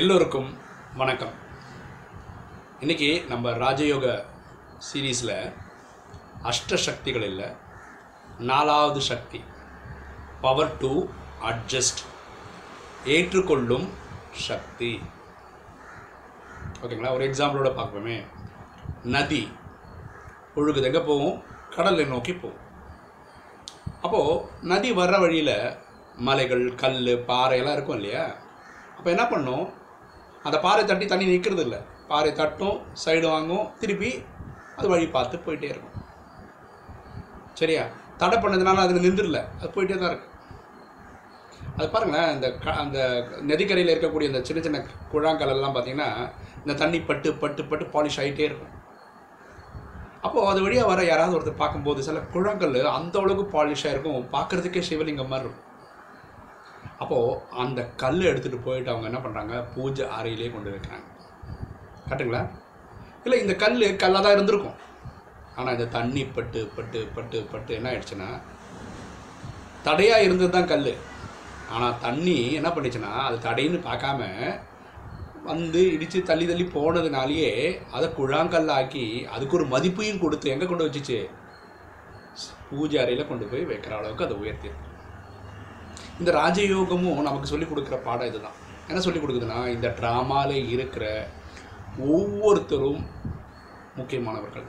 எல்லோருக்கும் வணக்கம். இன்றைக்கி நம்ம ராஜயோக சீரீஸில் அஷ்ட சக்திகள் இல்லை நாலாவது சக்தி பவர் டு அட்ஜஸ்ட் ஏற்றுக்கொள்ளும் சக்தி. ஓகேங்களா? ஒரு எக்ஸாம்பிளோட பார்ப்போமே. நதி ஒழுகுது. எங்கே போகும் கடலை நோக்கி போகும் அப்போது நதி வர்ற வழியில் மலைகள் கல் பாறை எல்லாம் இருக்கும் இல்லையா? அப்போ என்ன பண்ணும்? அந்த பாறை தட்டி தண்ணி நிற்கிறது இல்லை பாறை தட்டும் சைடு வாங்கும் திருப்பி அது வழி பார்த்து போயிட்டே இருக்கும். சரியா? தடை பண்ணதுனால அதில் நின்றுடல. அது போயிட்டே தான் இருக்கு. அது பாருங்களேன் இந்த க அந்த நதிக்கரையில் இருக்கக்கூடிய இந்த சின்ன சின்ன குழாங்கலெல்லாம் பார்த்திங்கன்னா பார்த்தீங்கன்னா இந்த தண்ணி பட்டு பட்டு பட்டு பாலிஷ் ஆகிட்டே இருக்கும். அப்போது அது வழியாக வர யாராவது ஒருத்தர் பார்க்கும்போது சில குழாங்கல் அந்த அளவுக்கு பாலிஷாக இருக்கும். பார்க்குறதுக்கே சிவலிங்கம் மாதிரி இருக்கும். அப்போது அந்த கல் எடுத்துகிட்டு போயிட்டு அவங்க என்ன பண்ணுறாங்க பூஜை அறையிலே கொண்டு வைக்கிறாங்க. கரெக்டுங்களா இல்லை இந்த கல் கல்லாக தான் இருந்திருக்கும். ஆனால் இந்த தண்ணி பட்டு பட்டு பட்டு பட்டு என்ன ஆயிடுச்சுன்னா தடையாக இருந்தது தான் கல் ஆனால் தண்ணி என்ன பண்ணிச்சுன்னா அது தடைன்னு பார்க்காம வந்து இடித்து தள்ளி தள்ளி போனதுனாலேயே அதை குழாங்கல்லாக்கி அதுக்கு ஒரு மதிப்பையும் கொடுத்து எங்கே கொண்டு வச்சுச்சு? பூஜை அறையில் கொண்டு போய் வைக்கிற அளவுக்கு அதை உயர்த்திருக்கு இந்த ராஜயோகமும் நமக்கு சொல்லிக் கொடுக்குற பாடம் இதுதான். என்ன சொல்லிக் கொடுக்குதுன்னா இந்த ட்ராமாவில் இருக்கிற ஒவ்வொருத்தரும் முக்கியமானவர்கள்.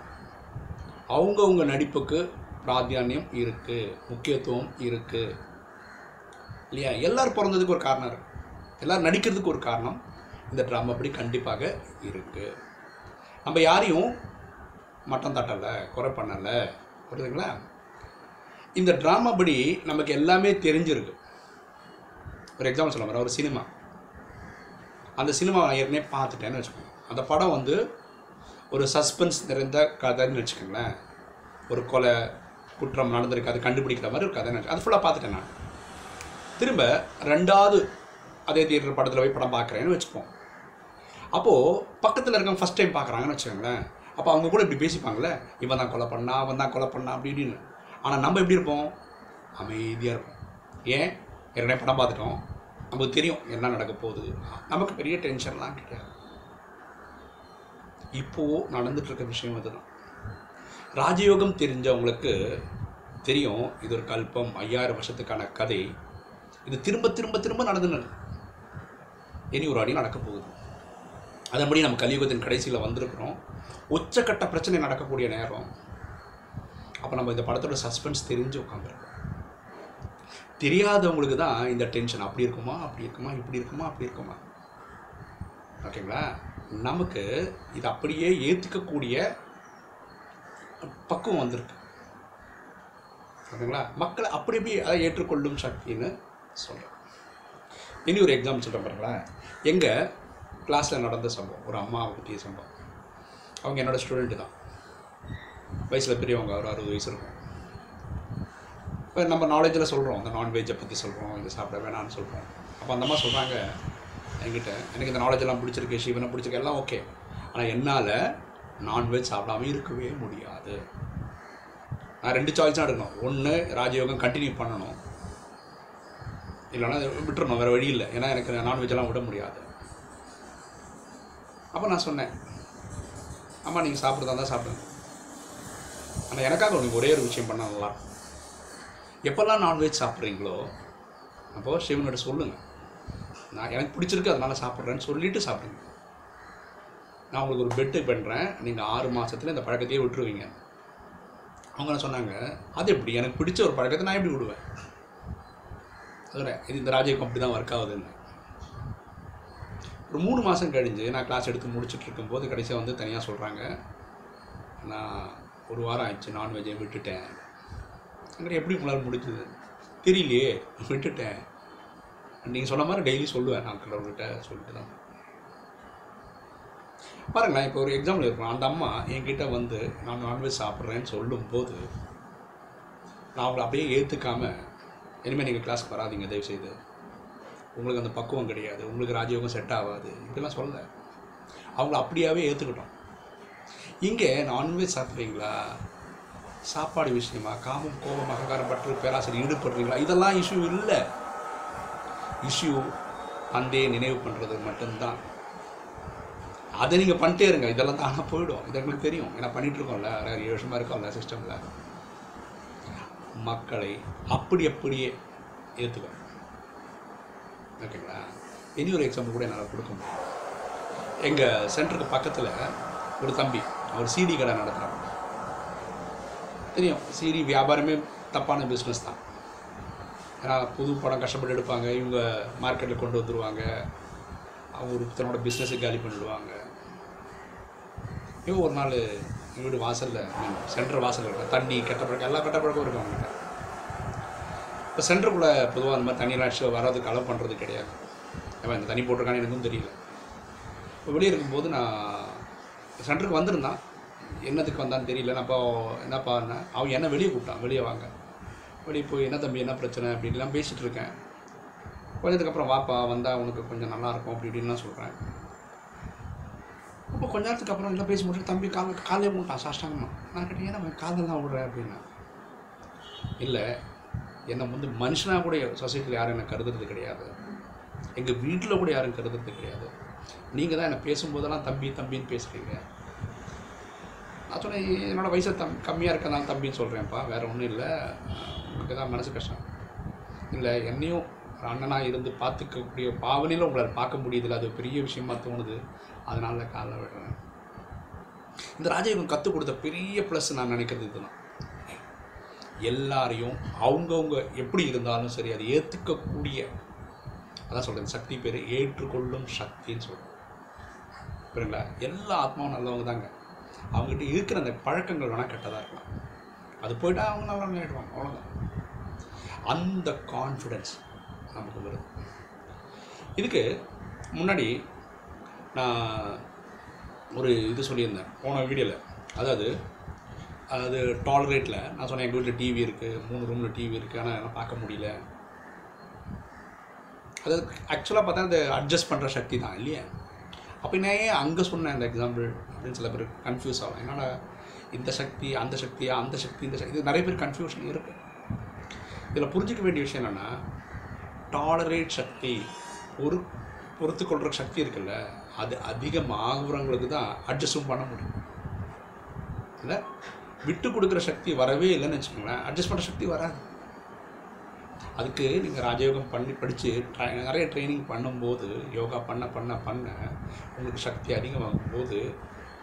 அவங்கவுங்க நடிப்புக்கு பிராதானியம் இருக்குது முக்கியத்துவம் இருக்குது இல்லையா? எல்லோரும் பிறந்ததுக்கு ஒரு காரணம் இருக்குது எல்லோரும் நடிக்கிறதுக்கு ஒரு காரணம் இந்த ட்ராமா அப்படி கண்டிப்பாக இருக்குது நம்ம யாரையும் மட்டம் தட்டலை குறை பண்ணலை. புரியுதுங்களா? இந்த ட்ராமா படி நமக்கு எல்லாமே தெரிஞ்சிருக்கு. ஒரு எக்ஸாம்பிள் சொல்ல போகிறேன் ஒரு சினிமா அந்த சினிமா நான் ஏற்கனவே பார்த்துட்டேன்னு வச்சுக்கோங்க. அந்த படம் வந்து ஒரு சஸ்பென்ஸ் நிறைந்த கதைன்னு வச்சுக்கோங்களேன். ஒரு கொலை குற்றம் நடந்திருக்கு அது கண்டுபிடிக்கிற மாதிரி ஒரு கதைன்னு வச்சு அது ஃபுல்லாக பார்த்துட்டேன் நான். திரும்ப ரெண்டாவது அதே தியேட்டர் படத்தில் போய் படம் பார்க்குறேன்னு வச்சுப்போம். அப்போது பக்கத்தில் இருக்கவங்க ஃபஸ்ட் டைம் பார்க்குறாங்கன்னு வச்சுக்கோங்களேன். அப்போ அவங்க கூட இப்படி பேசிப்பாங்களே இவன் தான் கொலை பண்ணா அவன் தான் கொலை பண்ணா அப்படி இப்படின்னு. ஆனால் நம்ம எப்படி இருப்போம்? அமைதியாக இருப்போம். ஏன்? ஏற்கனவே படம் பார்த்துட்டோம். நமக்கு தெரியும் என்ன நடக்க போகுது. நமக்கு பெரிய டென்ஷன்லாம் கிடையாது. இப்போது நடந்துகிட்ருக்க விஷயம் இதுதான் ராஜயோகம் தெரிஞ்சவங்களுக்கு தெரியும் இது ஒரு கல்பம் ஐயாயிரம் வருஷத்துக்கான கதை. இது திரும்ப திரும்ப திரும்ப நடந்துன்னு இனி ஒரு அடி நடக்க போகுது. அதன்படி நம்ம கலியுகத்தின் கடைசியில் வந்திருக்கிறோம். உச்சக்கட்ட பிரச்சனை நடக்கக்கூடிய நேரம். அப்போ நம்ம இந்த படத்தோட சஸ்பென்ஸ் தெரிஞ்சு உட்காந்துருக்கோம் தெரியாதவங்களுக்கு தான் இந்த டென்ஷன் அப்படி இருக்குமா அப்படி இருக்குமா இப்படி இருக்குமா அப்படி இருக்குமா? ஓகேங்களா நமக்கு இது அப்படியே ஏற்றுக்கக்கூடிய பக்குவம் வந்திருக்கு. ஓகேங்களா மக்களை அப்படி எப்படி அதை ஏற்றுக்கொள்ளும் சக்தின்னு சொல்கிறேன் இனி ஒரு எக்ஸாம்பிள் சொல்கிறேன் பாருங்களேன். எங்கள் கிளாஸில் நடந்த சம்பவம் ஒரு அம்மாவை பற்றிய சம்பவம். அவங்க என்னோடய ஸ்டூடெண்ட்டு தான். வயசில் பெரியவங்க ஒரு அறுபது வயசு இருக்கும். இப்போ நம்ம நாலேஜில் சொல்கிறோம் அந்த நான்வெஜ்ஜை பற்றி சொல்கிறோம் இதை சாப்பிட வேணாம்னு சொல்கிறோம் அப்போ அந்த அம்மா சொல்கிறாங்க என்கிட்ட எனக்கு இந்த நாலேஜெல்லாம் பிடிச்சிருக்கு சிவனை பிடிச்சிருக்கு எல்லாம் ஓகே ஆனால் என்னால் நான்வெஜ் சாப்பிடாமல் இருக்கவே முடியாது. நான் ரெண்டு சாய்ஸ் தான் எடுக்கணும். ஒன்று ராஜயோகம் கண்டினியூ பண்ணணும். இல்லைன்னா விட்டுறணும் வேறு வழி இல்லை. ஏன்னா எனக்கு நான்வெஜ்லாம் விட முடியாது. அப்போ நான் சொன்னேன் ஆமாம் நீங்கள் சாப்பிட்றதா தான் சாப்பிடுங்க. ஆனால் எனக்காக உனக்கு ஒரே ஒரு விஷயம் பண்ண நல்லா எப்போல்லாம் நான்வெஜ் சாப்பிட்றீங்களோ அப்போது சிவன்கிட்ட சொல்லுங்கள் நான் எனக்கு பிடிச்சிருக்கு அதனால் சாப்பிட்றேன்னு சொல்லிவிட்டு சாப்பிடுங்க. நான் உங்களுக்கு ஒரு பெட்டு பண்ணுறேன் நீங்கள் ஆறு மாதத்துல இந்த பழக்கத்தையே விட்டுருவீங்க. அவங்க என்ன சொன்னாங்க அது எப்படி? எனக்கு பிடிச்ச ஒரு பழக்கத்தை நான் எப்படி விடுவேன்? அதுல இது இந்த ராஜயோகம் அப்படி தான் ஒர்க் ஆகுதுன்னு. ஒரு மூணு மாதம் கழிஞ்சு நான் கிளாஸ் எடுத்து முடிச்சுட்டு இருக்கும்போது கடைசியாக வந்து தனியாக சொல்கிறாங்க நான் ஒரு வாரம் ஆயிடுச்சு நான்வெஜ்ஜை விட்டுட்டேன். அங்கே எப்படி உங்களால் முடிஞ்சது? தெரியலையே விட்டுட்டேன். நீங்கள் சொன்ன மாதிரி டெய்லி சொல்லுவேன் நான் கடவுள்கிட்ட சொல்லிட்டு தான் பாருங்களேன் இப்போ ஒரு எக்ஸாம்பிள் இருக்கணும் அந்த அம்மா என்கிட்ட வந்து நான் நான்வெஜ் சாப்பிட்றேன்னு சொல்லும்போது நான் அவங்களை அப்படியே ஏற்றுக்காமல் இனிமேல் நீங்கள் கிளாஸ்க்கு வராதீங்க தயவுசெய்து. உங்களுக்கு அந்த பக்குவம் கிடையாது. உங்களுக்கு ராஜயோகம் செட் ஆகாது. இப்படிலாம் சொல்லலை. அவங்கள அப்படியாவே ஏற்றுக்கிட்டோம் இங்கே நான்வெஜ் சாப்பிட்றீங்களா? சாப்பாடு விஷயமா காமம் கோபம் அகங்காரம் பற்று பேராசிரியர் ஈடுபடுறீங்களா? இதெல்லாம் இஷ்யூ இல்லை. இஷ்யூ தந்தையை நினைவு பண்ணுறது மட்டும்தான். அதை நீங்கள் பண்ணிட்டே இருங்க. இதெல்லாம் தானே போயிடும். இது எங்களுக்கு தெரியும். ஏன்னா பண்ணிகிட்ருக்கோம்ல இருக்கோம்ல. ஏழு வருஷமாக இருக்கோம்ல சிஸ்டமில் மக்களை அப்படி அப்படியே ஏற்றுக்க ஓகேங்களா? இனி ஒரு எக்ஸாம்பிள் கூட என்னால் கொடுக்க முடியும். எங்கள் சென்டருக்கு பக்கத்தில் ஒரு தம்பி அவர் சிடி கடை நடத்துகிறாங்க தெரியும். சரி வியாபாரமே தப்பான பிஸ்னஸ் தான். ஏன்னா புது படம் கஷ்டப்பட்டு எடுப்பாங்க. இவங்க மார்க்கெட்டில் கொண்டு வந்துடுவாங்க அவங்க ஒரு தன்னோட பிஸ்னஸை காலி பண்ணிடுவாங்க. இவங்க ஒரு நாள் எங்கள் வீடு வாசலில் சென்டர் வாசலில் இருக்கும் தண்ணி கெட்ட பழக்கம் எல்லா கெட்ட பழக்கம் இருக்கும் அவங்ககிட்ட. இப்போ சென்டருக்குள்ளே பொதுவாக அந்த மாதிரி தண்ணியெலாம் அடிச்சு வர்றதுக்கு அளவு பண்ணுறது கிடையாது. அவன் இந்த தண்ணி போட்டிருக்கான்னு எனக்கும் தெரியல. இப்போ வெளியே இருக்கும்போது நான் சென்டருக்கு வந்திருந்தான். என்னத்துக்கு வந்தான்னு தெரியல. நான் அப்போ என்னப்பா அவன் என்ன வெளியே கூப்பிட்டான். வெளியே வாங்க. வெளியே போய் என்ன தம்பி என்ன பிரச்சனை? அப்படின்லாம் பேசிகிட்டு இருக்கேன். கொஞ்சத்துக்கு அப்புறம் வாப்பா வந்தால் உனக்கு கொஞ்சம் நல்லாயிருக்கும் அப்படி இப்படின்லாம் சொல்கிறேன் அப்போ கொஞ்ச நேரத்துக்கு அப்புறம் எல்லாம் பேசி முடிச்சு தம்பி கால காலையே விட்டான் சாஷ்டாங்கம்மா நான் கேட்டேன் ஏன்னா அவன் தான் விடுறேன் அப்படின்னா. இல்லை என்னை வந்து மனுஷனாக கூட சொசைட்டியில் யாரும் என்னை கருதுறது கிடையாது. எங்கள் வீட்டில் கூட யாரும் கருதுறது கிடையாது. நீங்கள் தான் என்னை பேசும்போதெல்லாம் தம்பி தம்பின்னு பேசுகிறீங்க நான் சொன்னேன் என்னோடய வயசு தம் கம்மியாக இருக்கனால தம்பின்னு சொல்கிறேன்ப்பா வேறு ஒன்றும் இல்லை. உங்களுக்கு தான் மனசு கஷ்டம். இல்லை என்னையும் ஒரு அண்ணனாக இருந்து பார்த்துக்கக்கூடிய பாவனையில் உங்களை பார்க்க முடியுதுல்ல. அது பெரிய விஷயமா தோணுது. அதனால காலைல விடுறேன். இந்த ராஜயோகம் கற்றுக் கொடுத்த பெரிய ப்ளஸ் நான் நினைக்கிறது இதுதான். எல்லாரையும் அவங்கவுங்க எப்படி இருந்தாலும் சரி அதை ஏற்றுக்கக்கூடிய அதான் சொல்கிறேன் சக்தி பேர் ஏற்றுக்கொள்ளும் சக்தின்னு சொல்கிறேன் புரியுங்களா எல்லா ஆத்மாவும் நல்லவங்க தாங்க. அவங்ககிட்ட இருக்கிற அந்த பழக்கங்கள் வேணால் கெட்டதாக இருக்கலாம் அது போயிட்டால் அவங்க நல்லா விளையாடுவாங்க அவ்வளோதான் அந்த கான்ஃபிடென்ஸ் நமக்கு வருது இதுக்கு முன்னாடி நான் ஒரு இது சொல்லியிருந்தேன் போன வீடியோவில் அதாவது அதாவது டாலரேட்டில் நான் சொன்னேன் எங்கள் வீட்டில் டிவி இருக்குது மூணு ரூமில் டிவி இருக்குது ஆனால் என்னால் பார்க்க முடியல. அது ஆக்சுவலாக பார்த்தா அந்த அட்ஜஸ்ட் பண்ணுற சக்தி தான் இல்லையா? அப்போ நான் ஏன் அங்கே சொன்னேன் அந்த எக்ஸாம்பிள் அப்படின்னு சில பேர் கன்ஃபியூஸ் ஆகும். என்னடா இந்த சக்தி அந்த சக்தியாக அந்த சக்தி இந்த சக்தி. இது நிறைய பேர் கன்ஃபியூஷன் இருக்குது இதில் புரிஞ்சிக்க வேண்டிய விஷயம் என்னென்னா டாலரேட் சக்தி பொறு பொறுத்துக்கொள்கிற சக்தி இருக்குல்ல அது அதிகமாகறவங்களுக்கு தான் அட்ஜஸ்டும் பண்ண முடியும். இல்லை? விட்டு கொடுக்குற சக்தி வரவே இல்லைன்னு வச்சுக்கோங்களேன். அட்ஜஸ்ட் பண்ணுற சக்தி வராது. அதுக்கு நீங்கள் ராஜயோகம் பண்ணி படித்து நிறைய ட்ரைனிங் பண்ணும்போது யோகா பண்ண பண்ண பண்ண உங்களுக்கு சக்தி அதிகமாகும் போது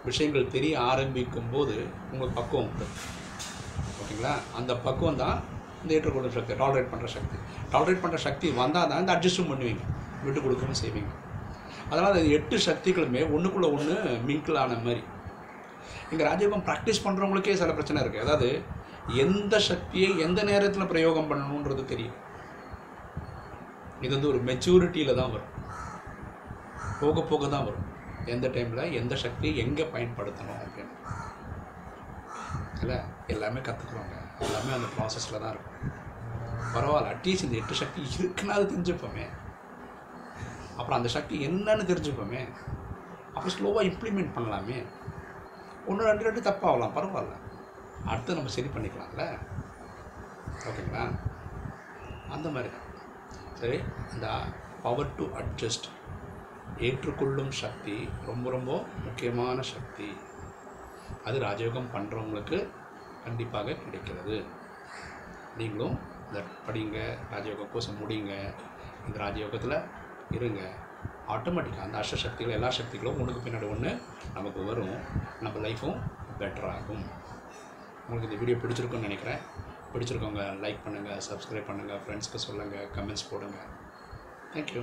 விஷயங்கள் தெரிய ஆரம்பிக்கும் போது உங்களுக்கு பக்குவம் உண்டு. ஓகேங்களா? அந்த பக்குவம் தான் இந்த ஏற்றுக்கொள்ளும் சக்தி டாலரேட் பண்ணுற சக்தி. டாலரேட் பண்ணுற சக்தி வந்தால் தான் இந்த அட்ஜஸ்டும் பண்ணுவீங்க. விட்டு கொடுக்கவும் செய்வீங்க. அதனால் அது எட்டு சக்திகளுமே ஒன்றுக்குள்ளே ஒன்று மிங்கிள் ஆன மாதிரி. இங்கே ராஜயோகம் ப்ராக்டிஸ் பண்ணுறவங்களுக்கே சில பிரச்சனை இருக்குது அதாவது எந்த சக்தியை எந்த நேரத்தில் பிரயோகம் பண்ணணுன்றது தெரியும். இது வந்து ஒரு மெச்சூரிட்டியில் தான் வரும். போக போக தான் வரும். எந்த டைமில் எந்த சக்தியை எங்கே பயன்படுத்தணும் அப்படின்னு. இல்லை எல்லாமே கற்றுக்குறோங்க எல்லாமே அந்த ப்ராசஸில் தான் இருக்கும். பரவாயில்ல அட்லீஸ்ட் இந்த எட்டு சக்தி இருக்குன்னா அது தெரிஞ்சுப்போமே. அப்புறம் அந்த சக்தி என்னன்னு தெரிஞ்சுப்போமே. அப்புறம் ஸ்லோவாக இம்ப்ளிமெண்ட் பண்ணலாமே. ஒன்று ரெண்டு ரெண்டு தப்பாகலாம் பரவாயில்ல. அடுத்து நம்ம சரி பண்ணிக்கலாம்ல? ஓகேங்களா? அந்த மாதிரி சரி இந்த பவர் டு அட்ஜஸ்ட் ஏற்றுக்கொள்ளும் சக்தி ரொம்ப ரொம்ப முக்கியமான சக்தி. அது ராஜயோகம் பண்ணுறவங்களுக்கு கண்டிப்பாக கிடைக்கிறது. நீங்களும் இந்த படிங்க ராஜயோக கோர்ஸை முடிங்க. இந்த ராஜயோகத்தில் இருங்க. ஆட்டோமேட்டிக்காக அந்த அஷ்ட சக்திகள் எல்லா சக்திகளும் ஒன்றுக்கு பின்னாடி ஒன்று நமக்கு வரும். நம்ம லைஃப்பும் பெட்டராகும் உங்களுக்கு இந்த வீடியோ பிடிச்சிருக்குன்னு நினைக்கிறேன். பிடிச்சிருக்கவங்க லைக் பண்ணுங்கள் சப்ஸ்கிரைப் பண்ணுங்கள் ஃப்ரெண்ட்ஸ்க்கு சொல்லுங்கள் கமெண்ட்ஸ் போடுங்கள் தேங்க்யூ